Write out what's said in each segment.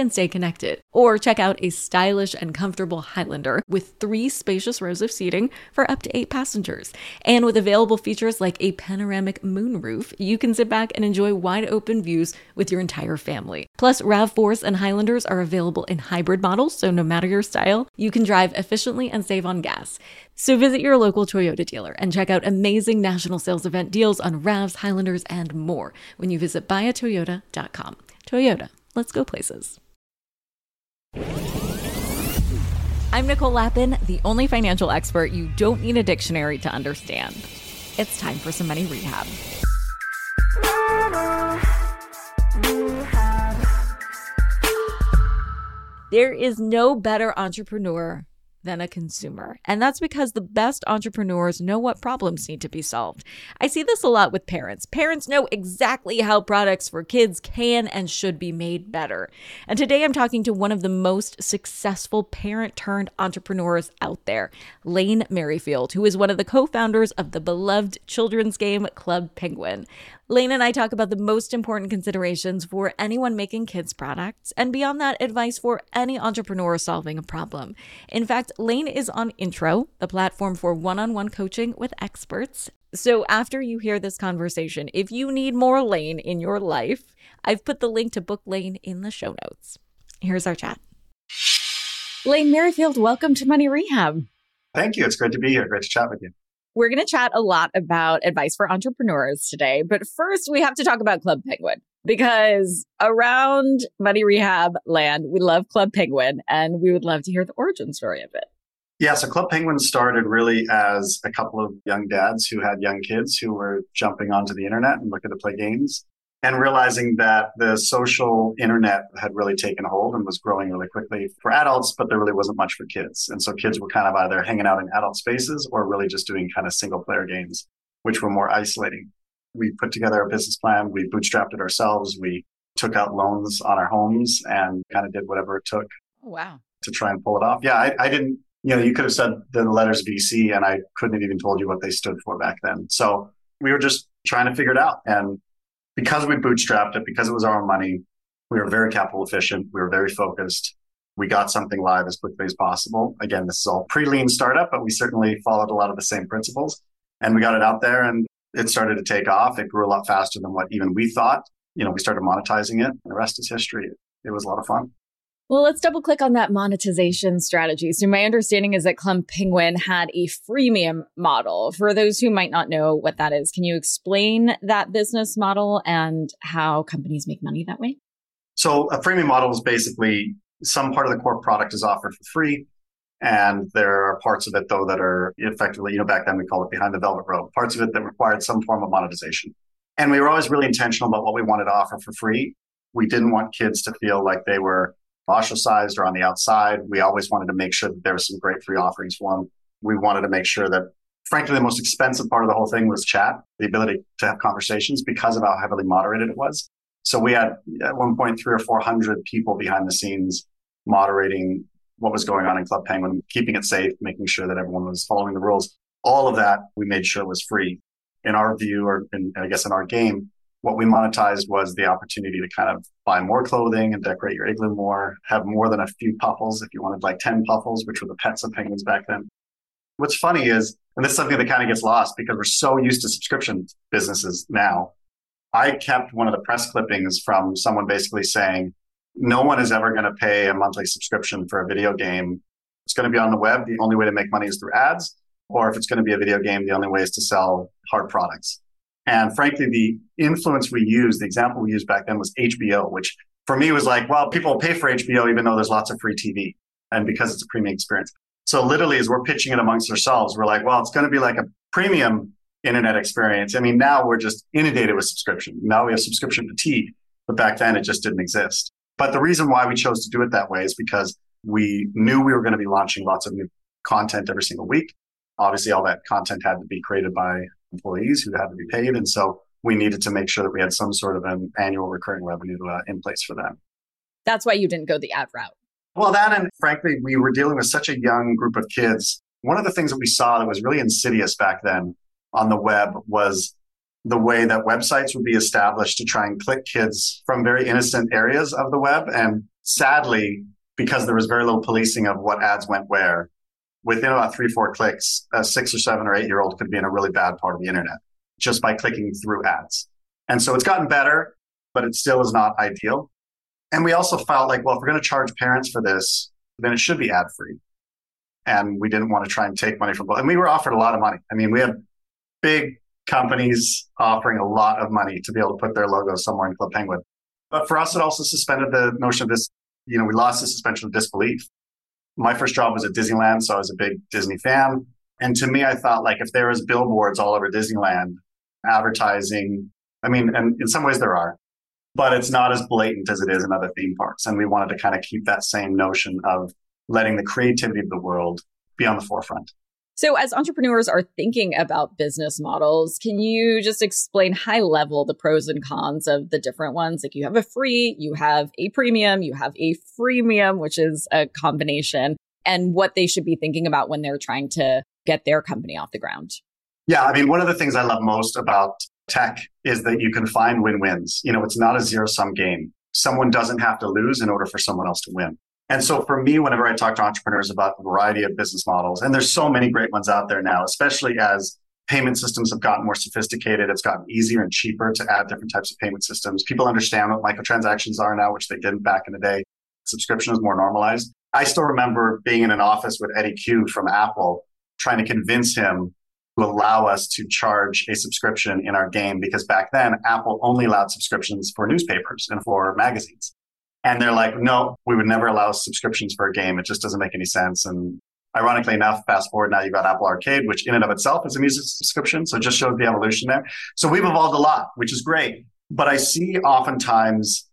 can stay connected. Or check out a stylish and comfortable Highlander with three spacious rows of seating for up to eight passengers. And with available features like a panoramic moonroof, you can sit back and enjoy wide open views with your entire family. Plus, RAV4s and Highlanders are available in hybrid models, so no matter your style, you can drive efficiently and save on gas. So visit your local Toyota dealer and check out amazing national sales event deals on RAVs, Highlanders, and more when you visit buyatoyota.com. Toyota, let's go places. I'm Nicole Lapin, the only financial expert you don't need a dictionary to understand. It's time for some money rehab. There is no better entrepreneur than a consumer. And that's because the best entrepreneurs know what problems need to be solved. I see this a lot with parents. Parents know exactly how products for kids can and should be made better. And today I'm talking to one of the most successful parent turned entrepreneurs out there, Lane Merrifield, who is one of the co founders of the beloved children's game Club Penguin. Lane and I talk about the most important considerations for anyone making kids products, and beyond that, advice for any entrepreneur solving a problem. In fact, Lane is on Intro, the platform for one on one coaching with experts. So after you hear this conversation, if you need more Lane in your life, I've put the link to book Lane in the show notes. Here's our chat. Lane Merrifield, welcome to Money Rehab. Thank you. It's great to be here. Great to chat with you. We're going to chat a lot about advice for entrepreneurs today. But first, we have to talk about Club Penguin because around Money Rehab land, we love Club Penguin and we would love to hear the origin story of it. Yeah, so Club Penguin started really as a couple of young dads who had young kids who were jumping onto the internet and looking to play games and realizing that the social internet had really taken hold and was growing really quickly for adults, but there really wasn't much for kids. And so kids were kind of either hanging out in adult spaces or really just doing kind of single player games, which were more isolating. We put together a business plan. We bootstrapped it ourselves. We took out loans on our homes and kind of did whatever it took. Oh, wow. To try and pull it off. Yeah, I, I didn't, you know, you could have said the letters VC and I couldn't have even told you what they stood for back then. So we were just trying to figure it out. And because we bootstrapped it, because it was our own money, we were very capital efficient. We were very focused. We got something live as quickly as possible. Again, this is all pre lean startup, but we certainly followed a lot of the same principles and we got it out there and it started to take off. It grew a lot faster than what even we thought. You know, we started monetizing it. And The rest is history. It was a lot of fun. Well, let's double click on that monetization strategy. So, my understanding is that Club Penguin had a freemium model. For those who might not know what that is, can you explain that business model and how companies make money that way? So, a freemium model is basically some part of the core product is offered for free. And there are parts of it, though, that are effectively, you know, back then we called it behind the velvet rope, parts of it that required some form of monetization. And we were always really intentional about what we wanted to offer for free. We didn't want kids to feel like they were ostracized or on the outside. We always wanted to make sure that there was some great free offerings for them. We wanted to make sure that, frankly, the most expensive part of the whole thing was chat, the ability to have conversations because of how heavily moderated it was. So we had at one point three or 400 people behind the scenes moderating what was going on in Club Penguin, keeping it safe, making sure that everyone was following the rules. All of that we made sure was free. In our view, or in, I guess in our game, what we monetized was the opportunity to kind of buy more clothing and decorate your igloo more, have more than a few puffles if you wanted like 10 puffles, which were the pets of penguins back then. What's funny is, and this is something that kind of gets lost because we're so used to subscription businesses now. I kept one of the press clippings from someone basically saying, no one is ever going to pay a monthly subscription for a video game. It's going to be on the web. The only way to make money is through ads. Or if it's going to be a video game, the only way is to sell hard products. And frankly, the influence we used, the example we used back then was HBO, which for me was like, well, people pay for HBO even though there's lots of free TV and because it's a premium experience. So literally, as we're pitching it amongst ourselves, we're like, well, it's going to be like a premium internet experience. I mean, now we're just inundated with subscription. Now we have subscription fatigue, but back then it just didn't exist. But the reason why we chose to do it that way is because we knew we were going to be launching lots of new content every single week. Obviously, all that content had to be created by employees who had to be paid. And so we needed to make sure that we had some sort of an annual recurring revenue uh, in place for them. That's why you didn't go the ad route. Well, that and frankly, we were dealing with such a young group of kids. One of the things that we saw that was really insidious back then on the web was the way that websites would be established to try and click kids from very innocent areas of the web. And sadly, because there was very little policing of what ads went where, within about three, four clicks, a six or seven or eight year old could be in a really bad part of the internet just by clicking through ads. And so it's gotten better, but it still is not ideal. And we also felt like, well, if we're going to charge parents for this, then it should be ad free. And we didn't want to try and take money from. And we were offered a lot of money. I mean, we had big companies offering a lot of money to be able to put their logo somewhere in Club Penguin. But for us, it also suspended the notion of this, you know, we lost the suspension of disbelief. My first job was at Disneyland, so I was a big Disney fan. And to me, I thought like if there was billboards all over Disneyland advertising, I mean, and in some ways there are, but it's not as blatant as it is in other theme parks. And we wanted to kind of keep that same notion of letting the creativity of the world be on the forefront. So, as entrepreneurs are thinking about business models, can you just explain high level the pros and cons of the different ones? Like, you have a free, you have a premium, you have a freemium, which is a combination, and what they should be thinking about when they're trying to get their company off the ground. Yeah, I mean, one of the things I love most about tech is that you can find win wins. You know, it's not a zero sum game. Someone doesn't have to lose in order for someone else to win. And so for me, whenever I talk to entrepreneurs about a variety of business models, and there's so many great ones out there now, especially as payment systems have gotten more sophisticated, it's gotten easier and cheaper to add different types of payment systems. People understand what microtransactions are now, which they didn't back in the day. Subscription is more normalized. I still remember being in an office with Eddie Cue from Apple, trying to convince him to allow us to charge a subscription in our game because back then Apple only allowed subscriptions for newspapers and for magazines. And they're like, no, we would never allow subscriptions for a game. It just doesn't make any sense. And ironically enough, fast forward now you've got Apple Arcade, which in and of itself is a music subscription. So it just shows the evolution there. So we've evolved a lot, which is great. But I see oftentimes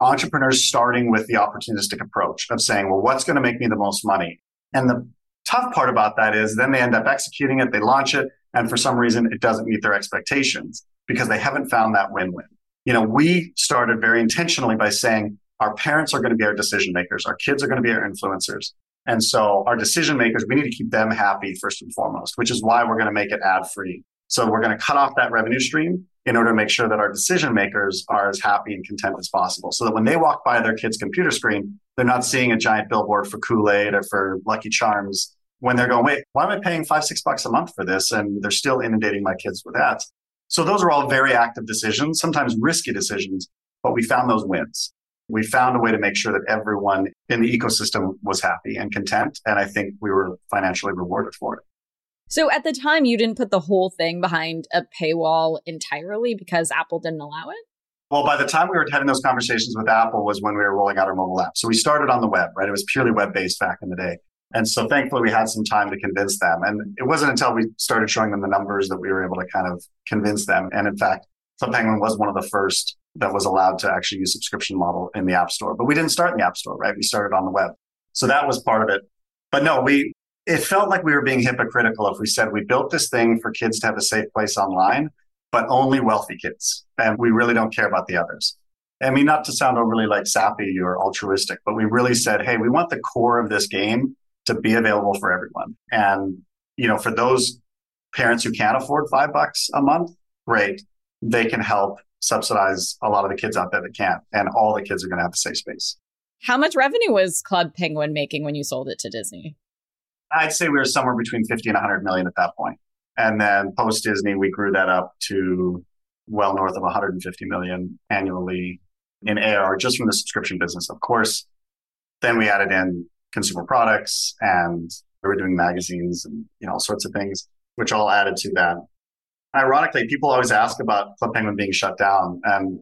entrepreneurs starting with the opportunistic approach of saying, well, what's going to make me the most money? And the tough part about that is then they end up executing it, they launch it, and for some reason it doesn't meet their expectations because they haven't found that win-win. You know, we started very intentionally by saying, our parents are going to be our decision makers. Our kids are going to be our influencers. And so our decision makers, we need to keep them happy first and foremost, which is why we're going to make it ad free. So we're going to cut off that revenue stream in order to make sure that our decision makers are as happy and content as possible. So that when they walk by their kid's computer screen, they're not seeing a giant billboard for Kool-Aid or for Lucky Charms when they're going, wait, why am I paying five, six bucks a month for this? And they're still inundating my kids with ads. So those are all very active decisions, sometimes risky decisions, but we found those wins we found a way to make sure that everyone in the ecosystem was happy and content. And I think we were financially rewarded for it. So at the time, you didn't put the whole thing behind a paywall entirely because Apple didn't allow it? Well, by the time we were having those conversations with Apple was when we were rolling out our mobile app. So we started on the web, right? It was purely web based back in the day. And so thankfully we had some time to convince them. And it wasn't until we started showing them the numbers that we were able to kind of convince them. And in fact, Club Penguin was one of the first that was allowed to actually use subscription model in the app store. But we didn't start in the app store, right? We started on the web. So that was part of it. But no, we, it felt like we were being hypocritical if we said we built this thing for kids to have a safe place online, but only wealthy kids. And we really don't care about the others. I mean, not to sound overly like sappy or altruistic, but we really said, hey, we want the core of this game to be available for everyone. And, you know, for those parents who can't afford five bucks a month, great. They can help subsidize a lot of the kids out there that can't, and all the kids are going to have a safe space. How much revenue was Club Penguin making when you sold it to Disney? I'd say we were somewhere between 50 and 100 million at that point. And then post Disney, we grew that up to well north of 150 million annually in AR just from the subscription business. Of course, then we added in consumer products and we were doing magazines and you know all sorts of things, which all added to that ironically, people always ask about Club Penguin being shut down, and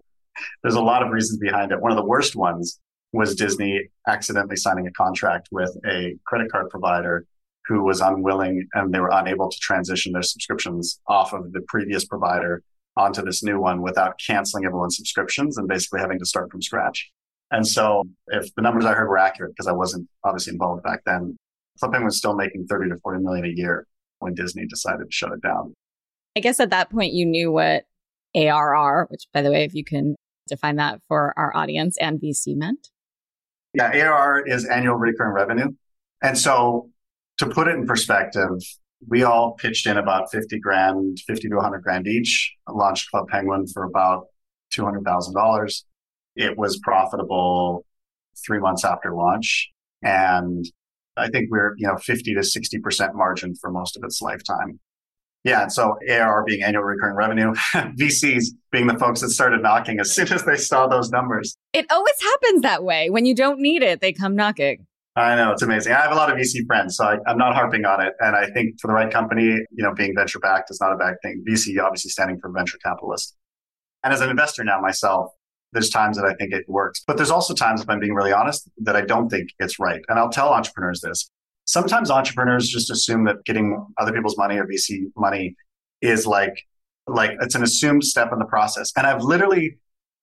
there's a lot of reasons behind it. One of the worst ones was Disney accidentally signing a contract with a credit card provider who was unwilling and they were unable to transition their subscriptions off of the previous provider onto this new one without canceling everyone's subscriptions and basically having to start from scratch. And so if the numbers I heard were accurate, because I wasn't obviously involved back then, Club Penguin was still making 30 to 40 million a year when Disney decided to shut it down. I guess at that point you knew what ARR, which by the way, if you can define that for our audience and VC meant. Yeah, ARR is annual recurring revenue. And so to put it in perspective, we all pitched in about 50 grand, 50 to 100 grand each, launched Club Penguin for about $200,000. It was profitable three months after launch. And I think we're, you know, 50 to 60% margin for most of its lifetime. Yeah. And so ARR being annual recurring revenue, VCs being the folks that started knocking as soon as they saw those numbers. It always happens that way. When you don't need it, they come knocking. I know it's amazing. I have a lot of VC friends, so I, am not harping on it. And I think for the right company, you know, being venture backed is not a bad thing. VC obviously standing for venture capitalist. And as an investor now myself, there's times that I think it works, but there's also times, if I'm being really honest, that I don't think it's right. And I'll tell entrepreneurs this. Sometimes entrepreneurs just assume that getting other people's money or VC money is like, like it's an assumed step in the process. And I've literally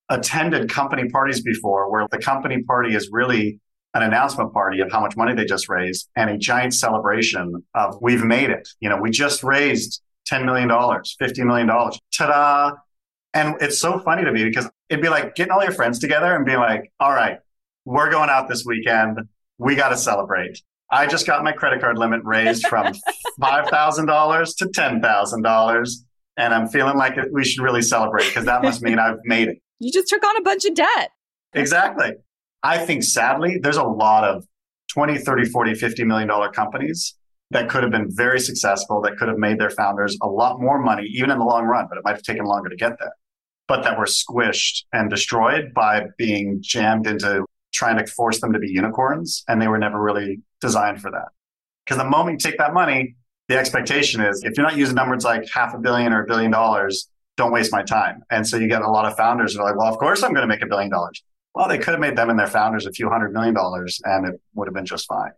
attended company parties before where the company party is really an announcement party of how much money they just raised and a giant celebration of we've made it. You know, we just raised $10 million, $50 million. Ta-da. And it's so funny to me because it'd be like getting all your friends together and being like, all right, we're going out this weekend. We got to celebrate. I just got my credit card limit raised from $5,000 to $10,000. And I'm feeling like we should really celebrate because that must mean I've made it. You just took on a bunch of debt. Exactly. I think sadly, there's a lot of 20, 30, 40, 50 million dollar companies that could have been very successful, that could have made their founders a lot more money, even in the long run, but it might have taken longer to get there, but that were squished and destroyed by being jammed into trying to force them to be unicorns. And they were never really designed for that. Because the moment you take that money, the expectation is if you're not using numbers like half a billion or a billion dollars, don't waste my time. And so you get a lot of founders that are like, well, of course I'm going to make a billion dollars. Well, they could have made them and their founders a few hundred million dollars and it would have been just fine.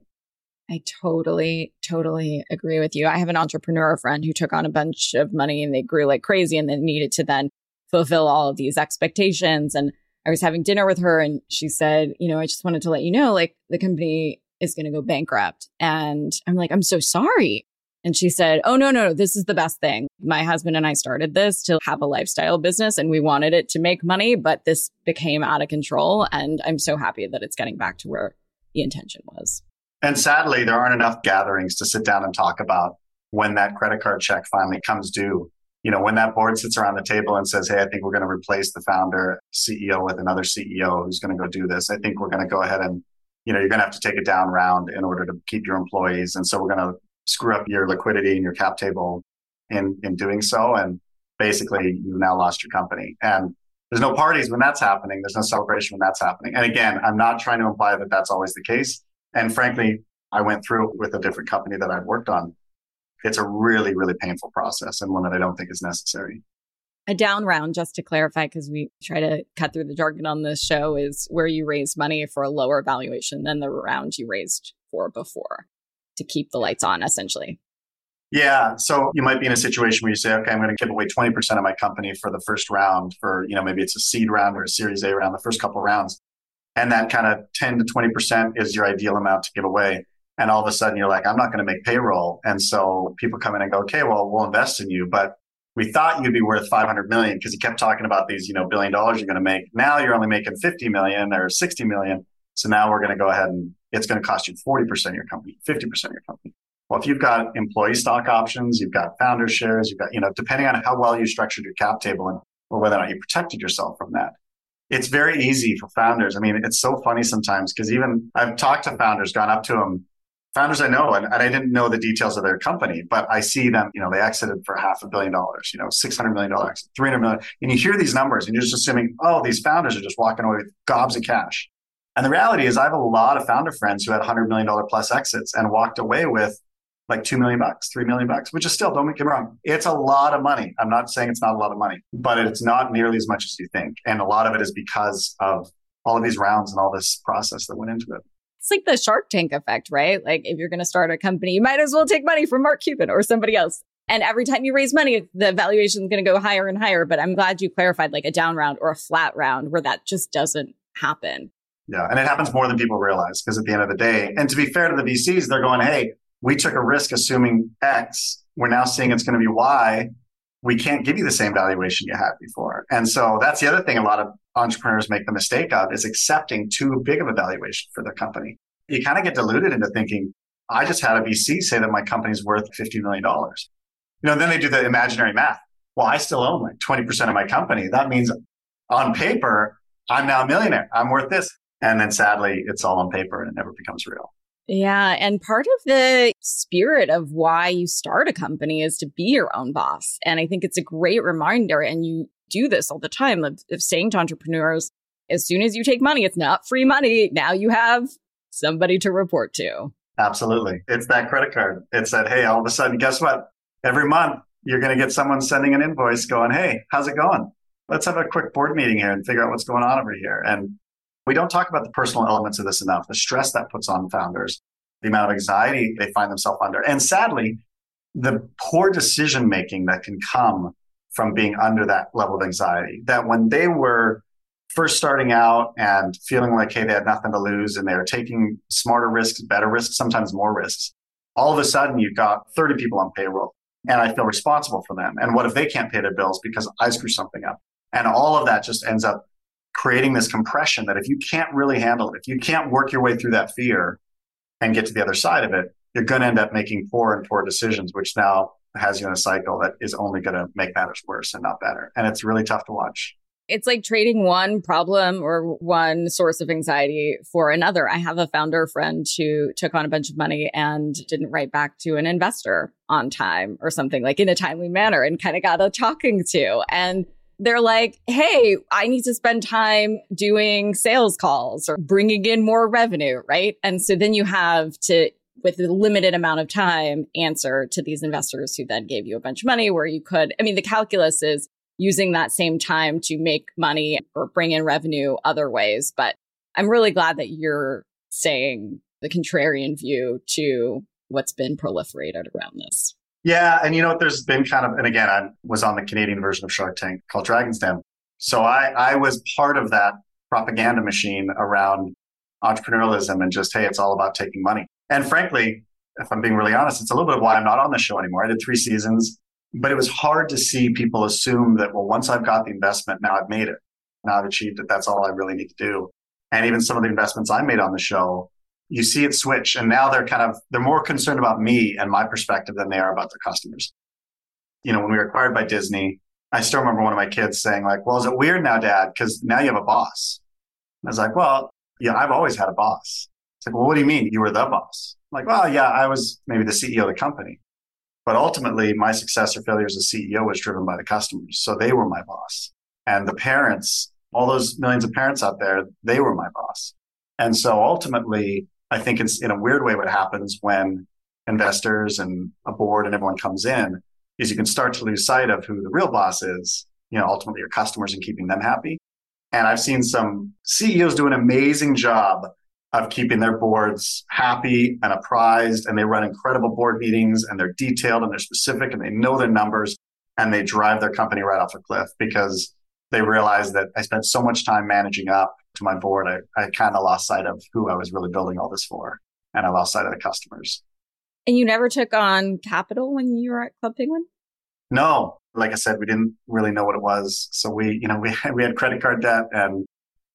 I totally, totally agree with you. I have an entrepreneur friend who took on a bunch of money and they grew like crazy and then needed to then fulfill all of these expectations. And I was having dinner with her and she said, you know, I just wanted to let you know, like the company is going to go bankrupt. And I'm like, I'm so sorry. And she said, Oh, no, no, this is the best thing. My husband and I started this to have a lifestyle business and we wanted it to make money, but this became out of control. And I'm so happy that it's getting back to where the intention was. And sadly, there aren't enough gatherings to sit down and talk about when that credit card check finally comes due. You know, when that board sits around the table and says, Hey, I think we're going to replace the founder CEO with another CEO who's going to go do this. I think we're going to go ahead and, you know, you're going to have to take it down round in order to keep your employees. And so we're going to screw up your liquidity and your cap table in in doing so. And basically you've now lost your company. And there's no parties when that's happening. There's no celebration when that's happening. And again i'm not trying to imply that that's always the case. And frankly i went through it with a different company that i've worked on. It's a really really painful process and one that i don't think is necessary a down round just to clarify because we try to cut through the jargon on this show is where you raise money for a lower valuation than the round you raised for before to keep the lights on, essentially. Yeah. So you might be in a situation where you say, okay, I'm going to give away 20% of my company for the first round for, you know, maybe it's a seed round or a series A round, the first couple rounds. And that kind of 10 to 20% is your ideal amount to give away. And all of a sudden you're like, I'm not going to make payroll. And so people come in and go, okay, well, we'll invest in you. But we thought you'd be worth 500 million because you kept talking about these, you know, billion dollars you're going to make. Now you're only making 50 million or 60 million. So now we're going to go ahead and it's going to cost you 40% of your company, 50% of your company. Well, if you've got employee stock options, you've got founder shares, you've got, you know, depending on how well you structured your cap table and or whether or not you protected yourself from that. It's very easy for founders. I mean, it's so funny sometimes because even I've talked to founders, gone up to them, founders I know, and, and, I didn't know the details of their company, but I see them, you know, they exited for half a billion dollars, you know, $600 million, $300 million. And you hear these numbers and you're just assuming, oh, these founders are just walking away with gobs of cash. And the reality is, I have a lot of founder friends who had $100 million plus exits and walked away with like 2 million bucks, 3 million bucks, which is still, don't make me wrong, it's a lot of money. I'm not saying it's not a lot of money, but it's not nearly as much as you think. And a lot of it is because of all of these rounds and all this process that went into it. It's like the Shark Tank effect, right? Like if you're going to start a company, you might as well take money from Mark Cuban or somebody else. And every time you raise money, the valuation is going to go higher and higher. But I'm glad you clarified like a down round or a flat round where that just doesn't happen. Yeah. And it happens more than people realize because at the end of the day, and to be fair to the VCs, they're going, hey, we took a risk assuming X. We're now seeing it's going to be Y. we can't give you the same valuation you had before. And so that's the other thing a lot of entrepreneurs make the mistake of is accepting too big of a valuation for their company. You kind of get deluded into thinking, I just had a VC say that my company's worth $50 million. You know, then they do the imaginary math. Well, I still own like 20% of my company. That means on paper, I'm now a millionaire. I'm worth this. And then sadly, it's all on paper and it never becomes real. Yeah. And part of the spirit of why you start a company is to be your own boss. And I think it's a great reminder. And you do this all the time of, of saying to entrepreneurs, as soon as you take money, it's not free money. Now you have somebody to report to. Absolutely. It's that credit card. It's that, hey, all of a sudden, guess what? Every month, you're going to get someone sending an invoice going, hey, how's it going? Let's have a quick board meeting here and figure out what's going on over here. And we don't talk about the personal elements of this enough, the stress that puts on founders, the amount of anxiety they find themselves under. And sadly, the poor decision making that can come from being under that level of anxiety. That when they were first starting out and feeling like, hey, they had nothing to lose and they were taking smarter risks, better risks, sometimes more risks, all of a sudden you've got 30 people on payroll and I feel responsible for them. And what if they can't pay their bills because I screw something up? And all of that just ends up creating this compression that if you can't really handle it, if you can't work your way through that fear and get to the other side of it, you're going to end up making poor and poor decisions, which now has you in a cycle that is only going to make matters worse and not better. And it's really tough to watch. It's like trading one problem or one source of anxiety for another. I have a founder friend who took on a bunch of money and didn't write back to an investor on time or something like in a timely manner and kind of got a talking to. And they're like, hey, I need to spend time doing sales calls or bringing in more revenue, right? And so then you have to, with a limited amount of time, answer to these investors who then gave you a bunch of money where you could, I mean, the calculus is using that same time to make money or bring in revenue other ways. But I'm really glad that you're saying the contrarian view to what's been proliferated around this. Yeah, and you know what? There's been kind of, and again, I was on the Canadian version of Shark Tank called Dragon's Den, so I I was part of that propaganda machine around entrepreneurialism and just hey, it's all about taking money. And frankly, if I'm being really honest, it's a little bit of why I'm not on the show anymore. I did three seasons, but it was hard to see people assume that well, once I've got the investment, now I've made it, now I've achieved it. That's all I really need to do. And even some of the investments I made on the show you see it switch and now they're kind of they're more concerned about me and my perspective than they are about their customers you know when we were acquired by disney i still remember one of my kids saying like well is it weird now dad because now you have a boss i was like well yeah i've always had a boss like well what do you mean? You were the boss. I'm like well yeah i was maybe the ceo of the company. But ultimately my success or failure as a ceo was driven by the customers. So they were my boss. And the parents all those millions of parents out there they were my boss. And so ultimately I think it's in a weird way what happens when investors and a board and everyone comes in is you can start to lose sight of who the real boss is, you know, ultimately your customers and keeping them happy. And I've seen some CEOs do an amazing job of keeping their boards happy and apprised and they run incredible board meetings and they're detailed and they're specific and they know their numbers and they drive their company right off a cliff because they realize that I spent so much time managing up to my board, I, I kind of lost sight of who I was really building all this for. And I lost sight of the customers. And you never took on capital when you were at Club Penguin? No. Like I said, we didn't really know what it was. So we, you know, we, we had credit card debt and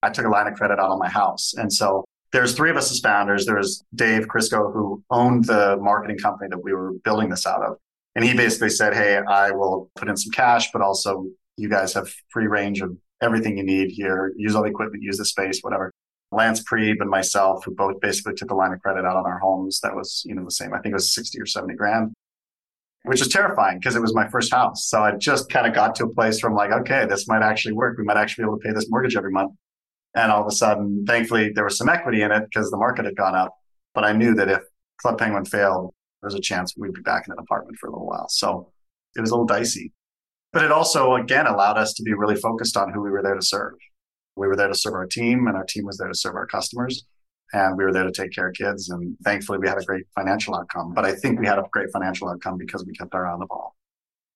I took a line of credit out on my house. And so there's three of us as founders. There's Dave Krysko, who owned the marketing company that we were building this out of. And he basically said, Hey, I will put in some cash, but also you guys have free range of everything you need here. Use all the equipment, use the space, whatever. Lance Priebe and myself, who both basically took a line of credit out on our homes. That was, you know, the same. I think it was 60 or 70 grand, which is terrifying because it was my first house. So I just kind of got to a place where I'm like, okay, this might actually work. We might actually be able to pay this mortgage every month. And all of a sudden, thankfully, there was some equity in it because the market had gone up. But I knew that if Club Penguin failed, there's a chance we'd be back in an apartment for a little while. So it was a little dicey. But it also, again, allowed us to be really focused on who we were there to serve. We were there to serve our team, and our team was there to serve our customers. And we were there to take care of kids. And thankfully, we had a great financial outcome. But I think we had a great financial outcome because we kept our eye on the ball.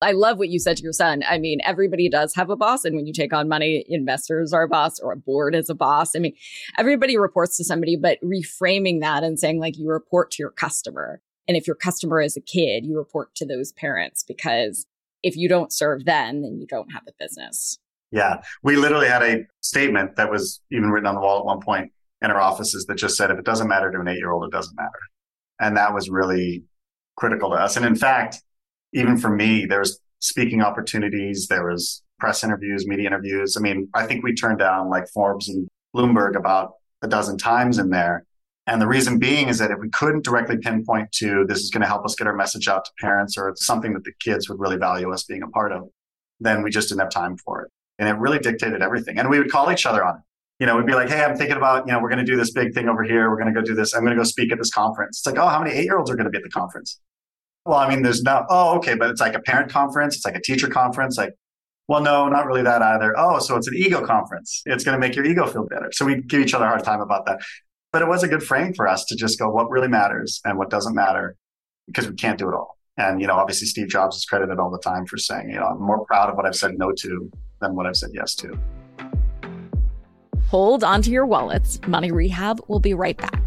I love what you said to your son. I mean, everybody does have a boss. And when you take on money, investors are a boss or a board is a boss. I mean, everybody reports to somebody, but reframing that and saying, like, you report to your customer. And if your customer is a kid, you report to those parents because if you don't serve them, then you don't have a business. Yeah. We literally had a statement that was even written on the wall at one point in our offices that just said, if it doesn't matter to an eight year old, it doesn't matter. And that was really critical to us. And in fact, even for me, there was speaking opportunities, there was press interviews, media interviews. I mean, I think we turned down like Forbes and Bloomberg about a dozen times in there. And the reason being is that if we couldn't directly pinpoint to this is going to help us get our message out to parents or it's something that the kids would really value us being a part of, then we just didn't have time for it. And it really dictated everything. And we would call each other on it. You know, we'd be like, hey, I'm thinking about, you know, we're going to do this big thing over here. We're going to go do this. I'm going to go speak at this conference. It's like, oh, how many eight year olds are going to be at the conference? Well, I mean, there's no, oh, okay, but it's like a parent conference. It's like a teacher conference. Like, well, no, not really that either. Oh, so it's an ego conference. It's going to make your ego feel better. So we give each other a hard time about that. But it was a good frame for us to just go, what really matters and what doesn't matter because we can't do it all. And, you know, obviously Steve Jobs is credited all the time for saying, you know, I'm more proud of what I've said no to than what I've said yes to. Hold onto your wallets. Money Rehab will be right back.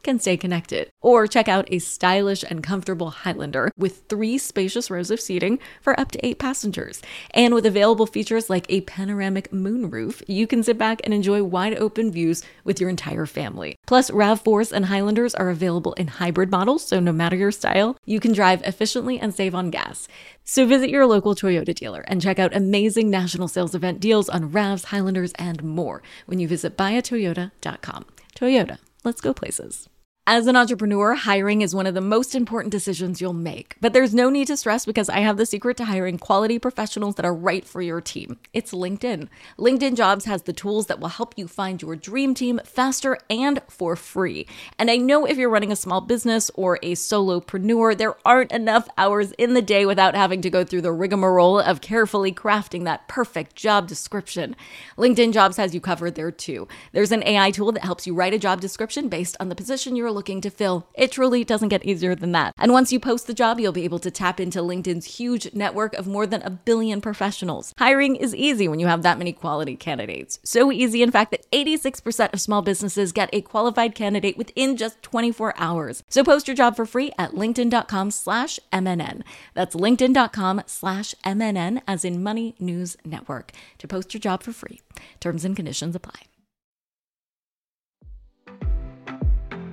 can stay connected. Or check out a stylish and comfortable Highlander with three spacious rows of seating for up to eight passengers. And with available features like a panoramic moonroof, you can sit back and enjoy wide open views with your entire family. Plus, RAV4s and Highlanders are available in hybrid models, so no matter your style, you can drive efficiently and save on gas. So visit your local Toyota dealer and check out amazing national sales event deals on RAVs, Highlanders, and more when you visit buyatoyota.com. Toyota, let's go places. As an entrepreneur, hiring is one of the most important decisions you'll make. But there's no need to stress because I have the secret to hiring quality professionals that are right for your team. It's LinkedIn. LinkedIn Jobs has the tools that will help you find your dream team faster and for free. And I know if you're running a small business or a solopreneur, there aren't enough hours in the day without having to go through the rigmarole of carefully crafting that perfect job description. LinkedIn Jobs has you covered there too. There's an AI tool that helps you write a job description based on the position you're looking to fill. It truly doesn't get easier than that. And once you post the job, you'll be able to tap into LinkedIn's huge network of more than a billion professionals. Hiring is easy when you have that many quality candidates. So easy, in fact, that 86% of small businesses get a qualified candidate within just 24 hours. So post your job for free at linkedin.com slash MNN. That's linkedin.com slash MNN as in Money News Network to post your job for free. Terms and conditions apply.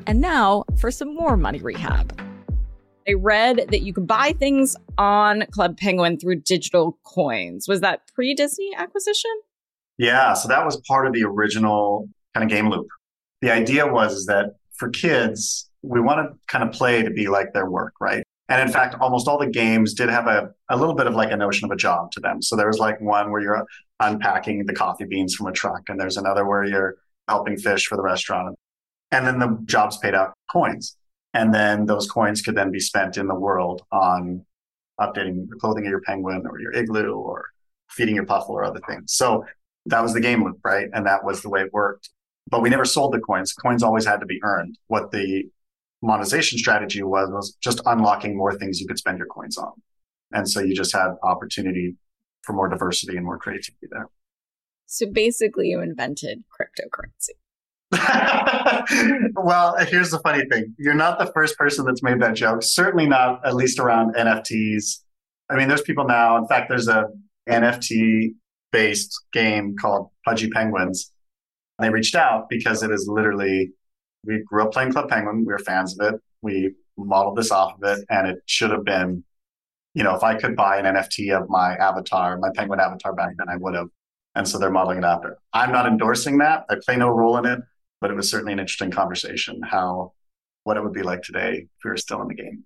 And now for some more money rehab. I read that you could buy things on Club Penguin through digital coins. Was that pre Disney acquisition? Yeah, so that was part of the original kind of game loop. The idea was that for kids, we want to kind of play to be like their work, right? And in fact, almost all the games did have a, a little bit of like a notion of a job to them. So there was like one where you're unpacking the coffee beans from a truck, and there's another where you're helping fish for the restaurant. And then the jobs paid out coins. And then those coins could then be spent in the world on updating the clothing of your penguin or your igloo or feeding your puffle or other things. So that was the game loop, right? And that was the way it worked. But we never sold the coins. Coins always had to be earned. What the monetization strategy was was just unlocking more things you could spend your coins on. And so you just had opportunity for more diversity and more creativity there. So basically you invented cryptocurrency. well, here's the funny thing. You're not the first person that's made that joke. Certainly not, at least around NFTs. I mean, there's people now. In fact, there's a NFT based game called Pudgy Penguins. They reached out because it is literally, we grew up playing Club Penguin. We were fans of it. We modeled this off of it, and it should have been, you know, if I could buy an NFT of my avatar, my penguin avatar back then, I would have. And so they're modeling it after. I'm not endorsing that. I play no role in it but it was certainly an interesting conversation how what it would be like today if we were still in the game.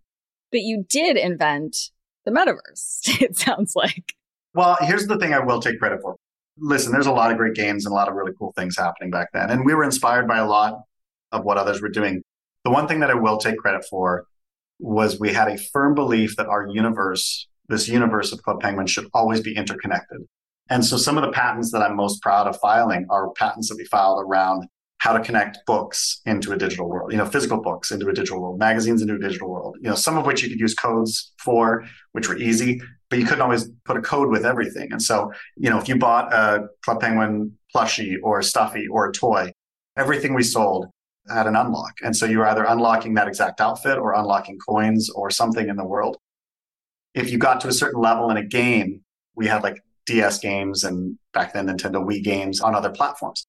But you did invent the metaverse, it sounds like. Well, here's the thing I will take credit for. Listen, there's a lot of great games and a lot of really cool things happening back then. And we were inspired by a lot of what others were doing. The one thing that I will take credit for was we had a firm belief that our universe, this universe of Club Penguin, should always be interconnected. And so some of the patents that I'm most proud of filing are patents that we filed around how to connect books into a digital world, you know, physical books into a digital world, magazines into a digital world, you know, some of which you could use codes for, which were easy, but you couldn't always put a code with everything. And so, you know, if you bought a Club Penguin plushie or a stuffy or a toy, everything we sold had an unlock. And so you were either unlocking that exact outfit or unlocking coins or something in the world. If you got to a certain level in a game, we had like DS games and back then Nintendo Wii games on other platforms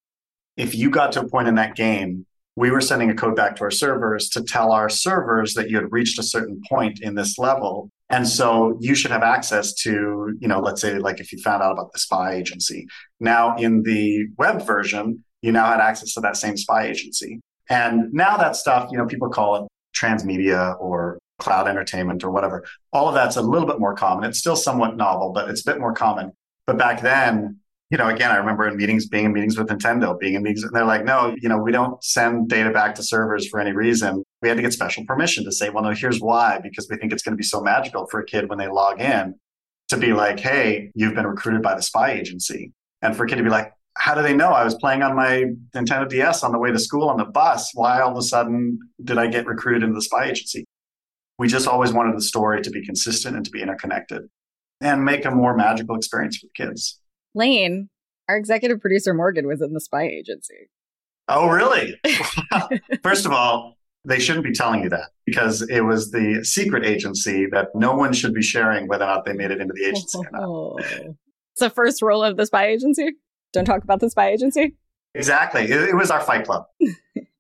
if you got to a point in that game, we were sending a code back to our servers to tell our servers that you had reached a certain point in this level. And so you should have access to, you know, let's say like if you found out about the spy agency. Now in the web version, you now had access to that same spy agency. And now that stuff, you know, people call it transmedia or cloud entertainment or whatever. All of that's a little bit more common. It's still somewhat novel, but it's a bit more common. But back then, you know, again, I remember in meetings, being in meetings with Nintendo, being in meetings, and they're like, no, you know, we don't send data back to servers for any reason. We had to get special permission to say, well, no, here's why, because we think it's going to be so magical for a kid when they log in to be like, hey, you've been recruited by the spy agency. And for a kid to be like, how do they know I was playing on my Nintendo DS on the way to school on the bus? Why all of a sudden did I get recruited into the spy agency? We just always wanted the story to be consistent and to be interconnected and make a more magical experience for kids. Lane, our executive producer Morgan was in the spy agency. Oh, really? First of all, they shouldn't be telling you that because it was the secret agency that no one should be sharing whether or not they made it into the agency or not. Oh. It's the first rule of the spy agency. Don't talk about the spy agency. Exactly. It, it was our fight club.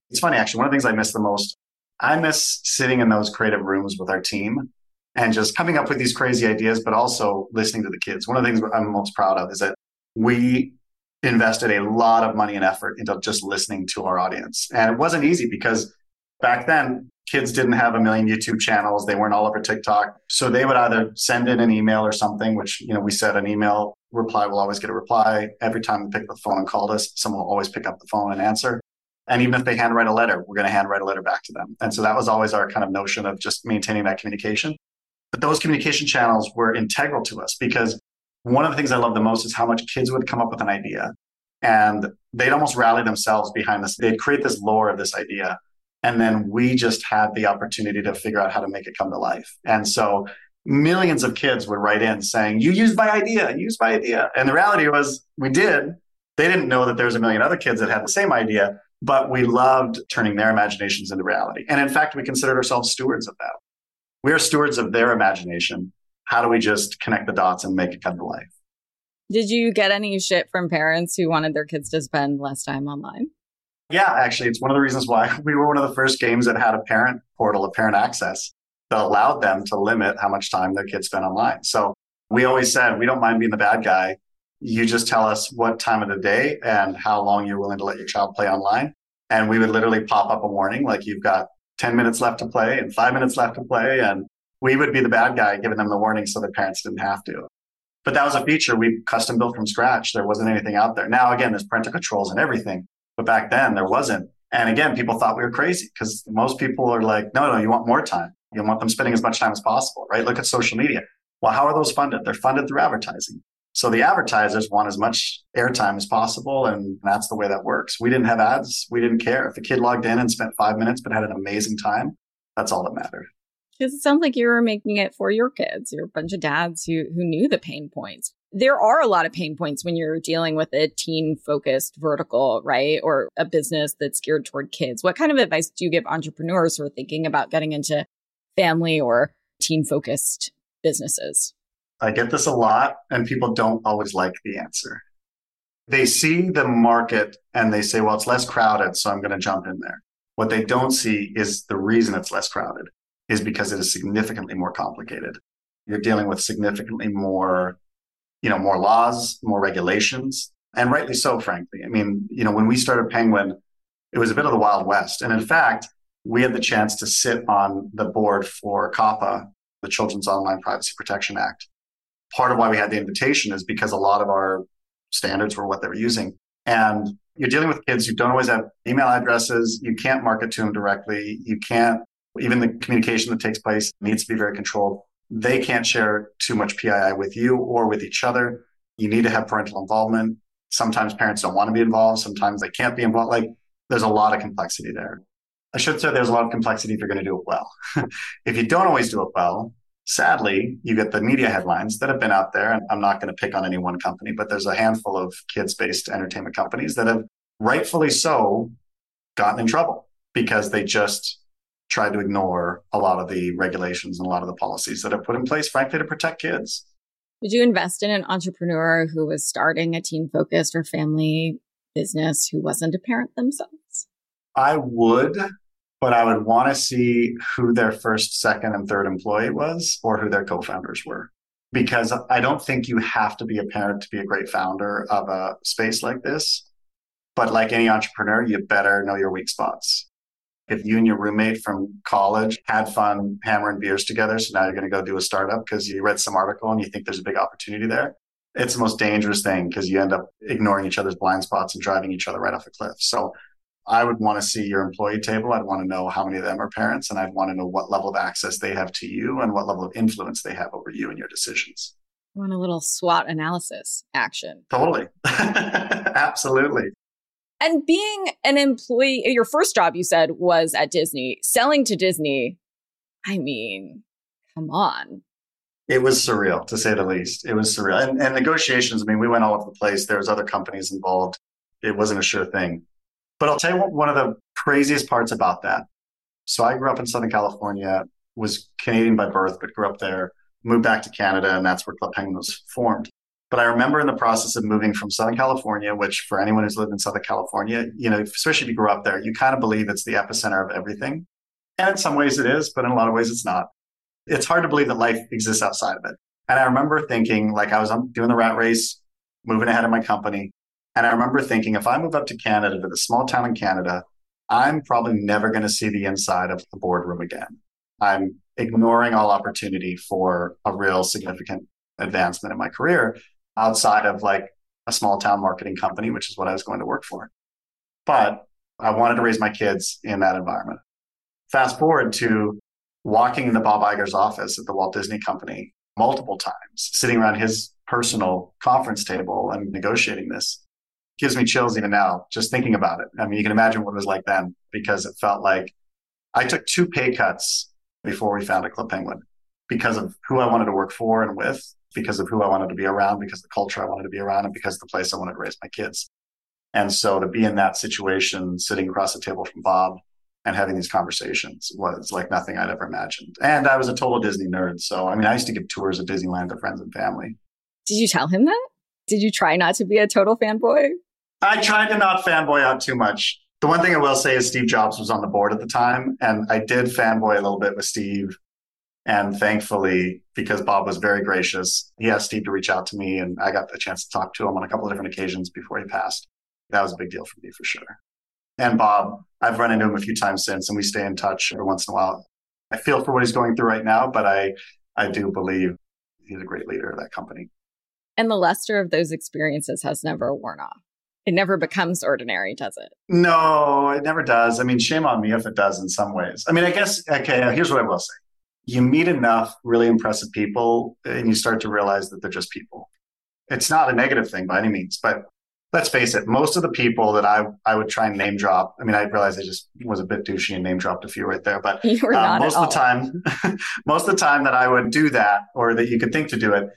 it's funny, actually. One of the things I miss the most, I miss sitting in those creative rooms with our team and just coming up with these crazy ideas, but also listening to the kids. One of the things I'm most proud of is that we invested a lot of money and effort into just listening to our audience. And it wasn't easy because back then kids didn't have a million YouTube channels. They weren't all over TikTok. So they would either send in an email or something, which, you know, we said an email reply will always get a reply. Every time they pick up the phone and called us, someone will always pick up the phone and answer. And even if they handwrite a letter, we're going to handwrite a letter back to them. And so that was always our kind of notion of just maintaining that communication. But those communication channels were integral to us because one of the things I love the most is how much kids would come up with an idea and they'd almost rally themselves behind this. They'd create this lore of this idea. And then we just had the opportunity to figure out how to make it come to life. And so millions of kids would write in saying, You used my idea, you used my idea. And the reality was, we did. They didn't know that there was a million other kids that had the same idea, but we loved turning their imaginations into reality. And in fact, we considered ourselves stewards of that. We are stewards of their imagination how do we just connect the dots and make it come to life? Did you get any shit from parents who wanted their kids to spend less time online? Yeah, actually, it's one of the reasons why we were one of the first games that had a parent portal, a parent access that allowed them to limit how much time their kids spend online. So we always said, we don't mind being the bad guy. You just tell us what time of the day and how long you're willing to let your child play online. And we would literally pop up a warning like you've got 10 minutes left to play and five minutes left to play. And we would be the bad guy giving them the warning so their parents didn't have to. But that was a feature we custom built from scratch. There wasn't anything out there. Now, again, there's parental controls and everything, but back then there wasn't. And again, people thought we were crazy because most people are like, no, no, you want more time. You want them spending as much time as possible, right? Look at social media. Well, how are those funded? They're funded through advertising. So the advertisers want as much airtime as possible. And that's the way that works. We didn't have ads. We didn't care. If a kid logged in and spent five minutes but had an amazing time, that's all that mattered. Because it sounds like you were making it for your kids. You're a bunch of dads who who knew the pain points. There are a lot of pain points when you're dealing with a teen focused vertical, right? Or a business that's geared toward kids. What kind of advice do you give entrepreneurs who are thinking about getting into family or teen focused businesses? I get this a lot, and people don't always like the answer. They see the market and they say, well, it's less crowded, so I'm going to jump in there. What they don't see is the reason it's less crowded is because it is significantly more complicated. You're dealing with significantly more, you know, more laws, more regulations, and rightly so, frankly. I mean, you know, when we started Penguin, it was a bit of the Wild West. And in fact, we had the chance to sit on the board for COPPA, the Children's Online Privacy Protection Act. Part of why we had the invitation is because a lot of our standards were what they were using. And you're dealing with kids who don't always have email addresses. You can't market to them directly. You can't even the communication that takes place needs to be very controlled. They can't share too much PII with you or with each other. You need to have parental involvement. Sometimes parents don't want to be involved. Sometimes they can't be involved. Like there's a lot of complexity there. I should say there's a lot of complexity if you're going to do it well. if you don't always do it well, sadly, you get the media headlines that have been out there. And I'm not going to pick on any one company, but there's a handful of kids based entertainment companies that have rightfully so gotten in trouble because they just tried to ignore a lot of the regulations and a lot of the policies that are put in place, frankly, to protect kids. Would you invest in an entrepreneur who was starting a teen focused or family business who wasn't a parent themselves? I would, but I would want to see who their first, second, and third employee was or who their co founders were. Because I don't think you have to be a parent to be a great founder of a space like this. But like any entrepreneur, you better know your weak spots. If you and your roommate from college had fun hammering beers together, so now you're going to go do a startup because you read some article and you think there's a big opportunity there, it's the most dangerous thing because you end up ignoring each other's blind spots and driving each other right off a cliff. So I would want to see your employee table. I'd want to know how many of them are parents, and I'd want to know what level of access they have to you and what level of influence they have over you and your decisions. I want a little SWOT analysis action. Totally. Absolutely. And being an employee, your first job you said was at Disney, selling to Disney. I mean, come on. It was surreal to say the least. It was surreal. And, and negotiations, I mean, we went all over the place. There was other companies involved. It wasn't a sure thing. But I'll tell you what, one of the craziest parts about that. So I grew up in Southern California, was Canadian by birth, but grew up there, moved back to Canada, and that's where Club Penguin was formed. But I remember in the process of moving from Southern California, which for anyone who's lived in Southern California, you know, especially if you grew up there, you kind of believe it's the epicenter of everything. And in some ways it is, but in a lot of ways it's not. It's hard to believe that life exists outside of it. And I remember thinking, like, I was um, doing the rat race, moving ahead of my company. And I remember thinking, if I move up to Canada, to the small town in Canada, I'm probably never going to see the inside of the boardroom again. I'm ignoring all opportunity for a real significant advancement in my career outside of like a small town marketing company, which is what I was going to work for. But I wanted to raise my kids in that environment. Fast forward to walking into Bob Iger's office at the Walt Disney Company multiple times, sitting around his personal conference table and negotiating this gives me chills even now, just thinking about it. I mean, you can imagine what it was like then because it felt like I took two pay cuts before we founded Club Penguin because of who I wanted to work for and with because of who I wanted to be around, because the culture I wanted to be around, and because the place I wanted to raise my kids. And so to be in that situation, sitting across the table from Bob and having these conversations was like nothing I'd ever imagined. And I was a total Disney nerd. So, I mean, I used to give tours of Disneyland to friends and family. Did you tell him that? Did you try not to be a total fanboy? I tried to not fanboy out too much. The one thing I will say is Steve Jobs was on the board at the time, and I did fanboy a little bit with Steve and thankfully, because Bob was very gracious, he asked Steve to reach out to me and I got a chance to talk to him on a couple of different occasions before he passed. That was a big deal for me for sure. And Bob, I've run into him a few times since and we stay in touch every once in a while. I feel for what he's going through right now, but I, I do believe he's a great leader of that company. And the luster of those experiences has never worn off. It never becomes ordinary, does it? No, it never does. I mean, shame on me if it does in some ways. I mean, I guess, okay, here's what I will say you meet enough really impressive people and you start to realize that they're just people. It's not a negative thing by any means, but let's face it, most of the people that I, I would try and name drop, I mean, I realized I just was a bit douchey and name dropped a few right there, but uh, most of the time, most of the time that I would do that or that you could think to do it,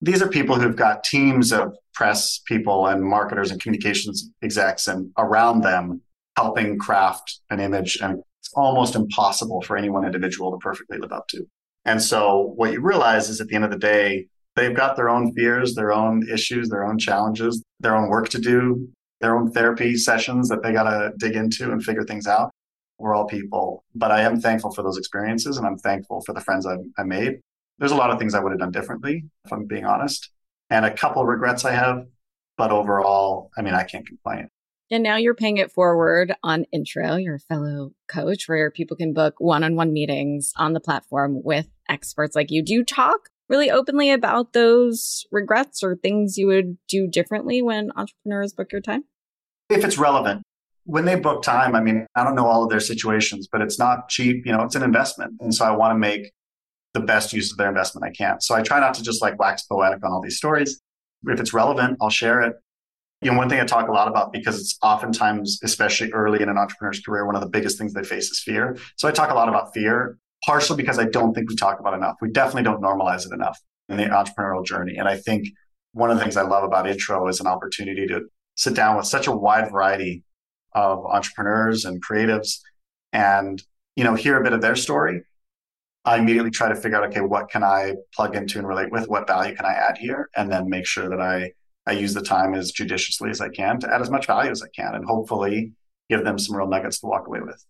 these are people who've got teams of press people and marketers and communications execs and around them helping craft an image and it's almost impossible for any one individual to perfectly live up to. And so what you realize is at the end of the day, they've got their own fears, their own issues, their own challenges, their own work to do, their own therapy sessions that they got to dig into and figure things out. We're all people, but I am thankful for those experiences and I'm thankful for the friends I, I made. There's a lot of things I would have done differently, if I'm being honest, and a couple of regrets I have, but overall, I mean, I can't complain. And now you're paying it forward on Intro, your fellow coach, where people can book one on one meetings on the platform with experts like you. Do you talk really openly about those regrets or things you would do differently when entrepreneurs book your time? If it's relevant. When they book time, I mean, I don't know all of their situations, but it's not cheap. You know, it's an investment. And so I want to make the best use of their investment I can. So I try not to just like wax poetic on all these stories. If it's relevant, I'll share it you know, one thing I talk a lot about because it's oftentimes, especially early in an entrepreneur's career, one of the biggest things they face is fear. So I talk a lot about fear, partially because I don't think we talk about enough. We definitely don't normalize it enough in the entrepreneurial journey. And I think one of the things I love about Intro is an opportunity to sit down with such a wide variety of entrepreneurs and creatives and, you know, hear a bit of their story. I immediately try to figure out, okay, what can I plug into and relate with? What value can I add here? And then make sure that I, I use the time as judiciously as I can to add as much value as I can and hopefully give them some real nuggets to walk away with.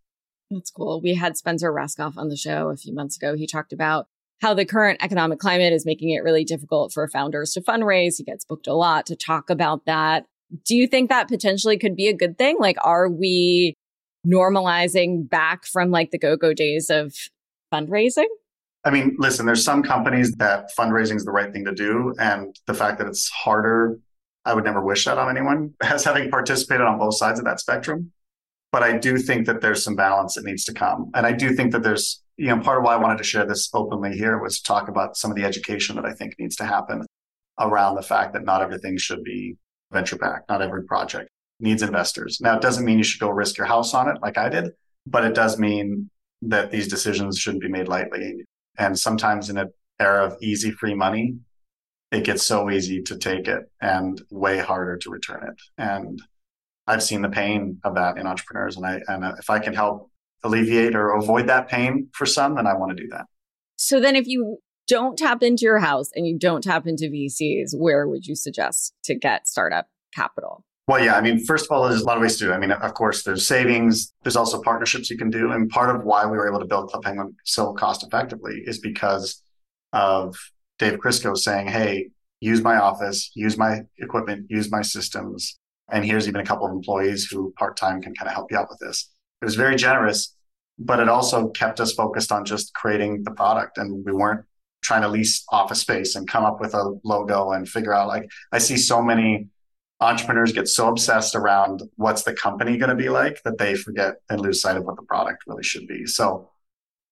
That's cool. We had Spencer Rascoff on the show a few months ago. He talked about how the current economic climate is making it really difficult for founders to fundraise. He gets booked a lot to talk about that. Do you think that potentially could be a good thing? Like, are we normalizing back from like the go go days of fundraising? I mean, listen, there's some companies that fundraising is the right thing to do. And the fact that it's harder, I would never wish that on anyone as having participated on both sides of that spectrum. But I do think that there's some balance that needs to come. And I do think that there's, you know, part of why I wanted to share this openly here was to talk about some of the education that I think needs to happen around the fact that not everything should be venture backed, not every project needs investors. Now, it doesn't mean you should go risk your house on it like I did, but it does mean that these decisions shouldn't be made lightly. And sometimes in an era of easy free money, it gets so easy to take it and way harder to return it. And I've seen the pain of that in entrepreneurs. And I, and if I can help alleviate or avoid that pain for some, then I want to do that. So then if you don't tap into your house and you don't tap into VCs, where would you suggest to get startup capital? Well, yeah. I mean, first of all, there's a lot of ways to do it. I mean, of course, there's savings. There's also partnerships you can do. And part of why we were able to build Club Penguin so cost effectively is because of Dave Krysko saying, hey, use my office, use my equipment, use my systems. And here's even a couple of employees who part time can kind of help you out with this. It was very generous, but it also kept us focused on just creating the product. And we weren't trying to lease office space and come up with a logo and figure out like, I see so many entrepreneurs get so obsessed around what's the company going to be like that they forget and lose sight of what the product really should be. So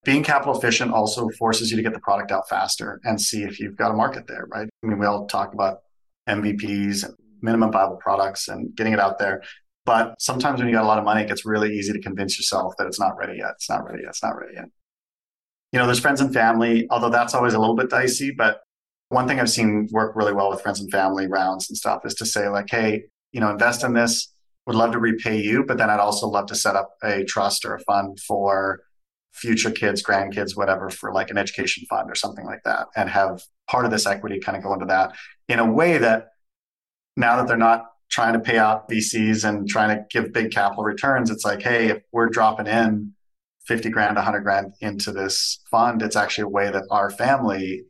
being capital efficient also forces you to get the product out faster and see if you've got a market there, right? I mean, we all talk about MVPs and minimum viable products and getting it out there. But sometimes when you got a lot of money, it gets really easy to convince yourself that it's not ready yet. It's not ready yet. It's not ready yet. You know, there's friends and family, although that's always a little bit dicey, but one thing I've seen work really well with friends and family rounds and stuff is to say like, hey, you know, invest in this. Would love to repay you, but then I'd also love to set up a trust or a fund for future kids, grandkids, whatever, for like an education fund or something like that, and have part of this equity kind of go into that in a way that now that they're not trying to pay out VCs and trying to give big capital returns, it's like, hey, if we're dropping in 50 grand, 100 grand into this fund, it's actually a way that our family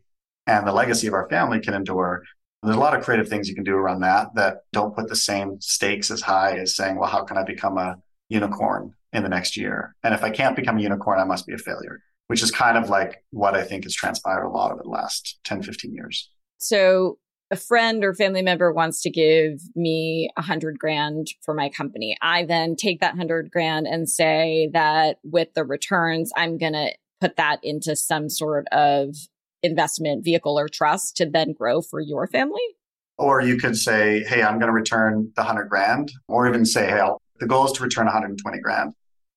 and the legacy mm-hmm. of our family can endure. There's a lot of creative things you can do around that that don't put the same stakes as high as saying, well, how can I become a unicorn in the next year? And if I can't become a unicorn, I must be a failure, which is kind of like what I think has transpired a lot over the last 10, 15 years. So a friend or family member wants to give me a hundred grand for my company. I then take that hundred grand and say that with the returns, I'm going to put that into some sort of investment vehicle or trust to then grow for your family? Or you could say, hey, I'm going to return the 100 grand, or even say, hey, I'll, the goal is to return 120 grand.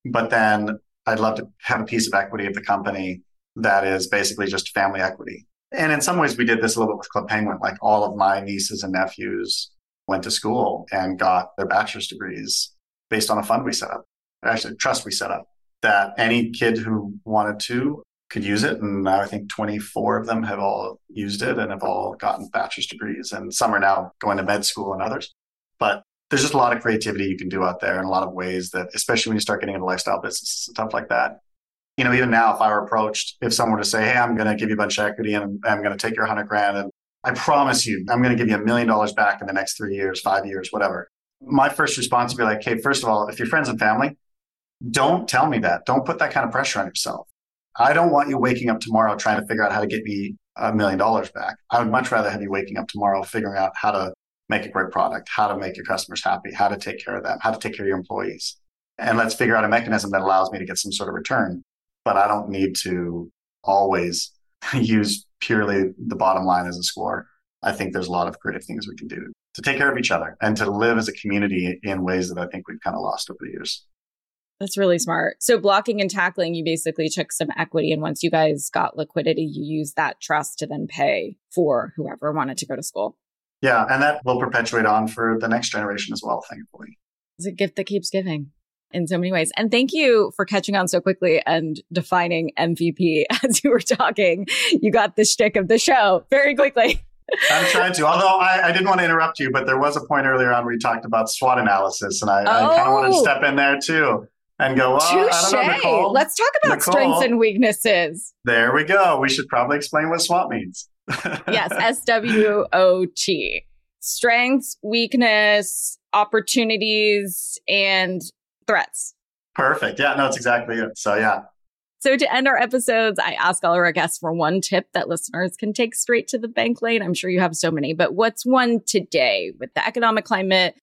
But then I'd love to have a piece of equity of the company that is basically just family equity. And in some ways, we did this a little bit with Club Penguin. Like all of my nieces and nephews went to school and got their bachelor's degrees based on a fund we set up, actually, trust we set up that any kid who wanted to could use it. And I think 24 of them have all used it and have all gotten bachelor's degrees. And some are now going to med school and others. But there's just a lot of creativity you can do out there and a lot of ways that, especially when you start getting into lifestyle businesses and stuff like that. You know, even now, if I were approached, if someone were to say, Hey, I'm going to give you a bunch of equity and I'm going to take your hundred grand and I promise you, I'm going to give you a million dollars back in the next three years, five years, whatever. My first response would be like, Hey, first of all, if you're friends and family, don't tell me that. Don't put that kind of pressure on yourself. I don't want you waking up tomorrow trying to figure out how to get me a million dollars back. I would much rather have you waking up tomorrow figuring out how to make a great product, how to make your customers happy, how to take care of them, how to take care of your employees. And let's figure out a mechanism that allows me to get some sort of return. But I don't need to always use purely the bottom line as a score. I think there's a lot of creative things we can do to take care of each other and to live as a community in ways that I think we've kind of lost over the years. That's really smart. So blocking and tackling, you basically took some equity. And once you guys got liquidity, you used that trust to then pay for whoever wanted to go to school. Yeah. And that will perpetuate on for the next generation as well, thankfully. It's a gift that keeps giving in so many ways. And thank you for catching on so quickly and defining MVP as you were talking. You got the shtick of the show very quickly. I'm trying to. Although I, I, didn't want to interrupt you, but there was a point earlier on where you talked about SWOT analysis, and I, oh. I kind of wanted to oh! step in there too and go, oh, well, Touché. Know, Let's talk about Nicole, strengths and weaknesses. There we go. We should probably explain what SWOT means. yes, S W O T. Strengths, weakness, opportunities, and threats. Perfect. Yeah, no, it's exactly it. So, yeah. So, to end our episodes, I ask all of our guests for one tip that listeners can take straight to the bank lane. I'm sure you have so many, but what's one today with the economic climate,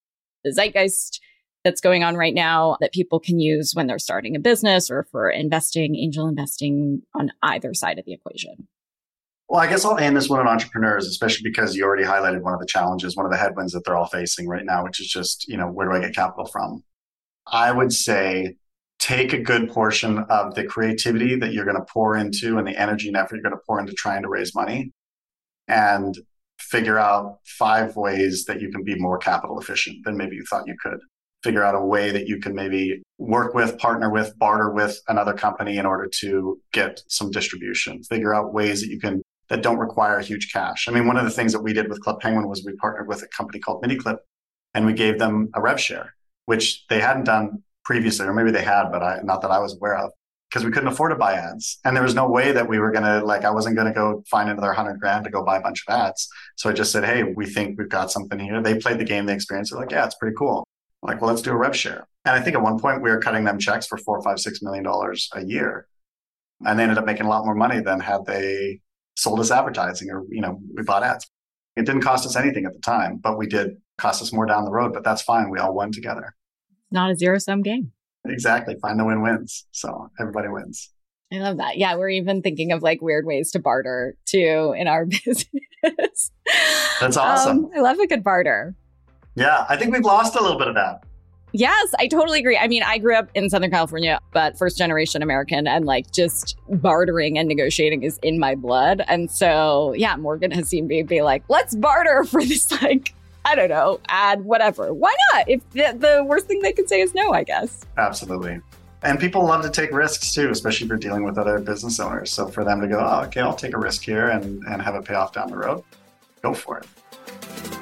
the zeitgeist that's going on right now that people can use when they're starting a business or for investing, angel investing on either side of the equation? Well, I guess I'll aim this one on entrepreneurs, especially because you already highlighted one of the challenges, one of the headwinds that they're all facing right now, which is just, you know, where do I get capital from? I would say take a good portion of the creativity that you're going to pour into and the energy and effort you're going to pour into trying to raise money and figure out five ways that you can be more capital efficient than maybe you thought you could. Figure out a way that you can maybe work with, partner with, barter with another company in order to get some distribution. Figure out ways that you can that don't require huge cash. I mean, one of the things that we did with Club Penguin was we partnered with a company called MiniClip and we gave them a rev share, which they hadn't done previously, or maybe they had, but I, not that I was aware of, because we couldn't afford to buy ads. And there was no way that we were going to, like, I wasn't going to go find another hundred grand to go buy a bunch of ads. So I just said, Hey, we think we've got something here. They played the game, they experienced it. Like, yeah, it's pretty cool. Like, well, let's do a rev share. And I think at one point we were cutting them checks for four, five, six million dollars a year. And they ended up making a lot more money than had they sold us advertising or, you know, we bought ads. It didn't cost us anything at the time, but we did cost us more down the road, but that's fine. We all won together. Not a zero sum game. Exactly. Find the win wins. So everybody wins. I love that. Yeah, we're even thinking of like weird ways to barter too in our business. That's awesome. Um, I love a good barter. Yeah, I think we've lost a little bit of that. Yes, I totally agree. I mean, I grew up in Southern California, but first generation American and like just bartering and negotiating is in my blood. And so, yeah, Morgan has seen me be like, let's barter for this, like, I don't know, ad, whatever. Why not? If the, the worst thing they could say is no, I guess. Absolutely. And people love to take risks too, especially if you're dealing with other business owners. So for them to go, oh, okay, I'll take a risk here and, and have a payoff down the road, go for it.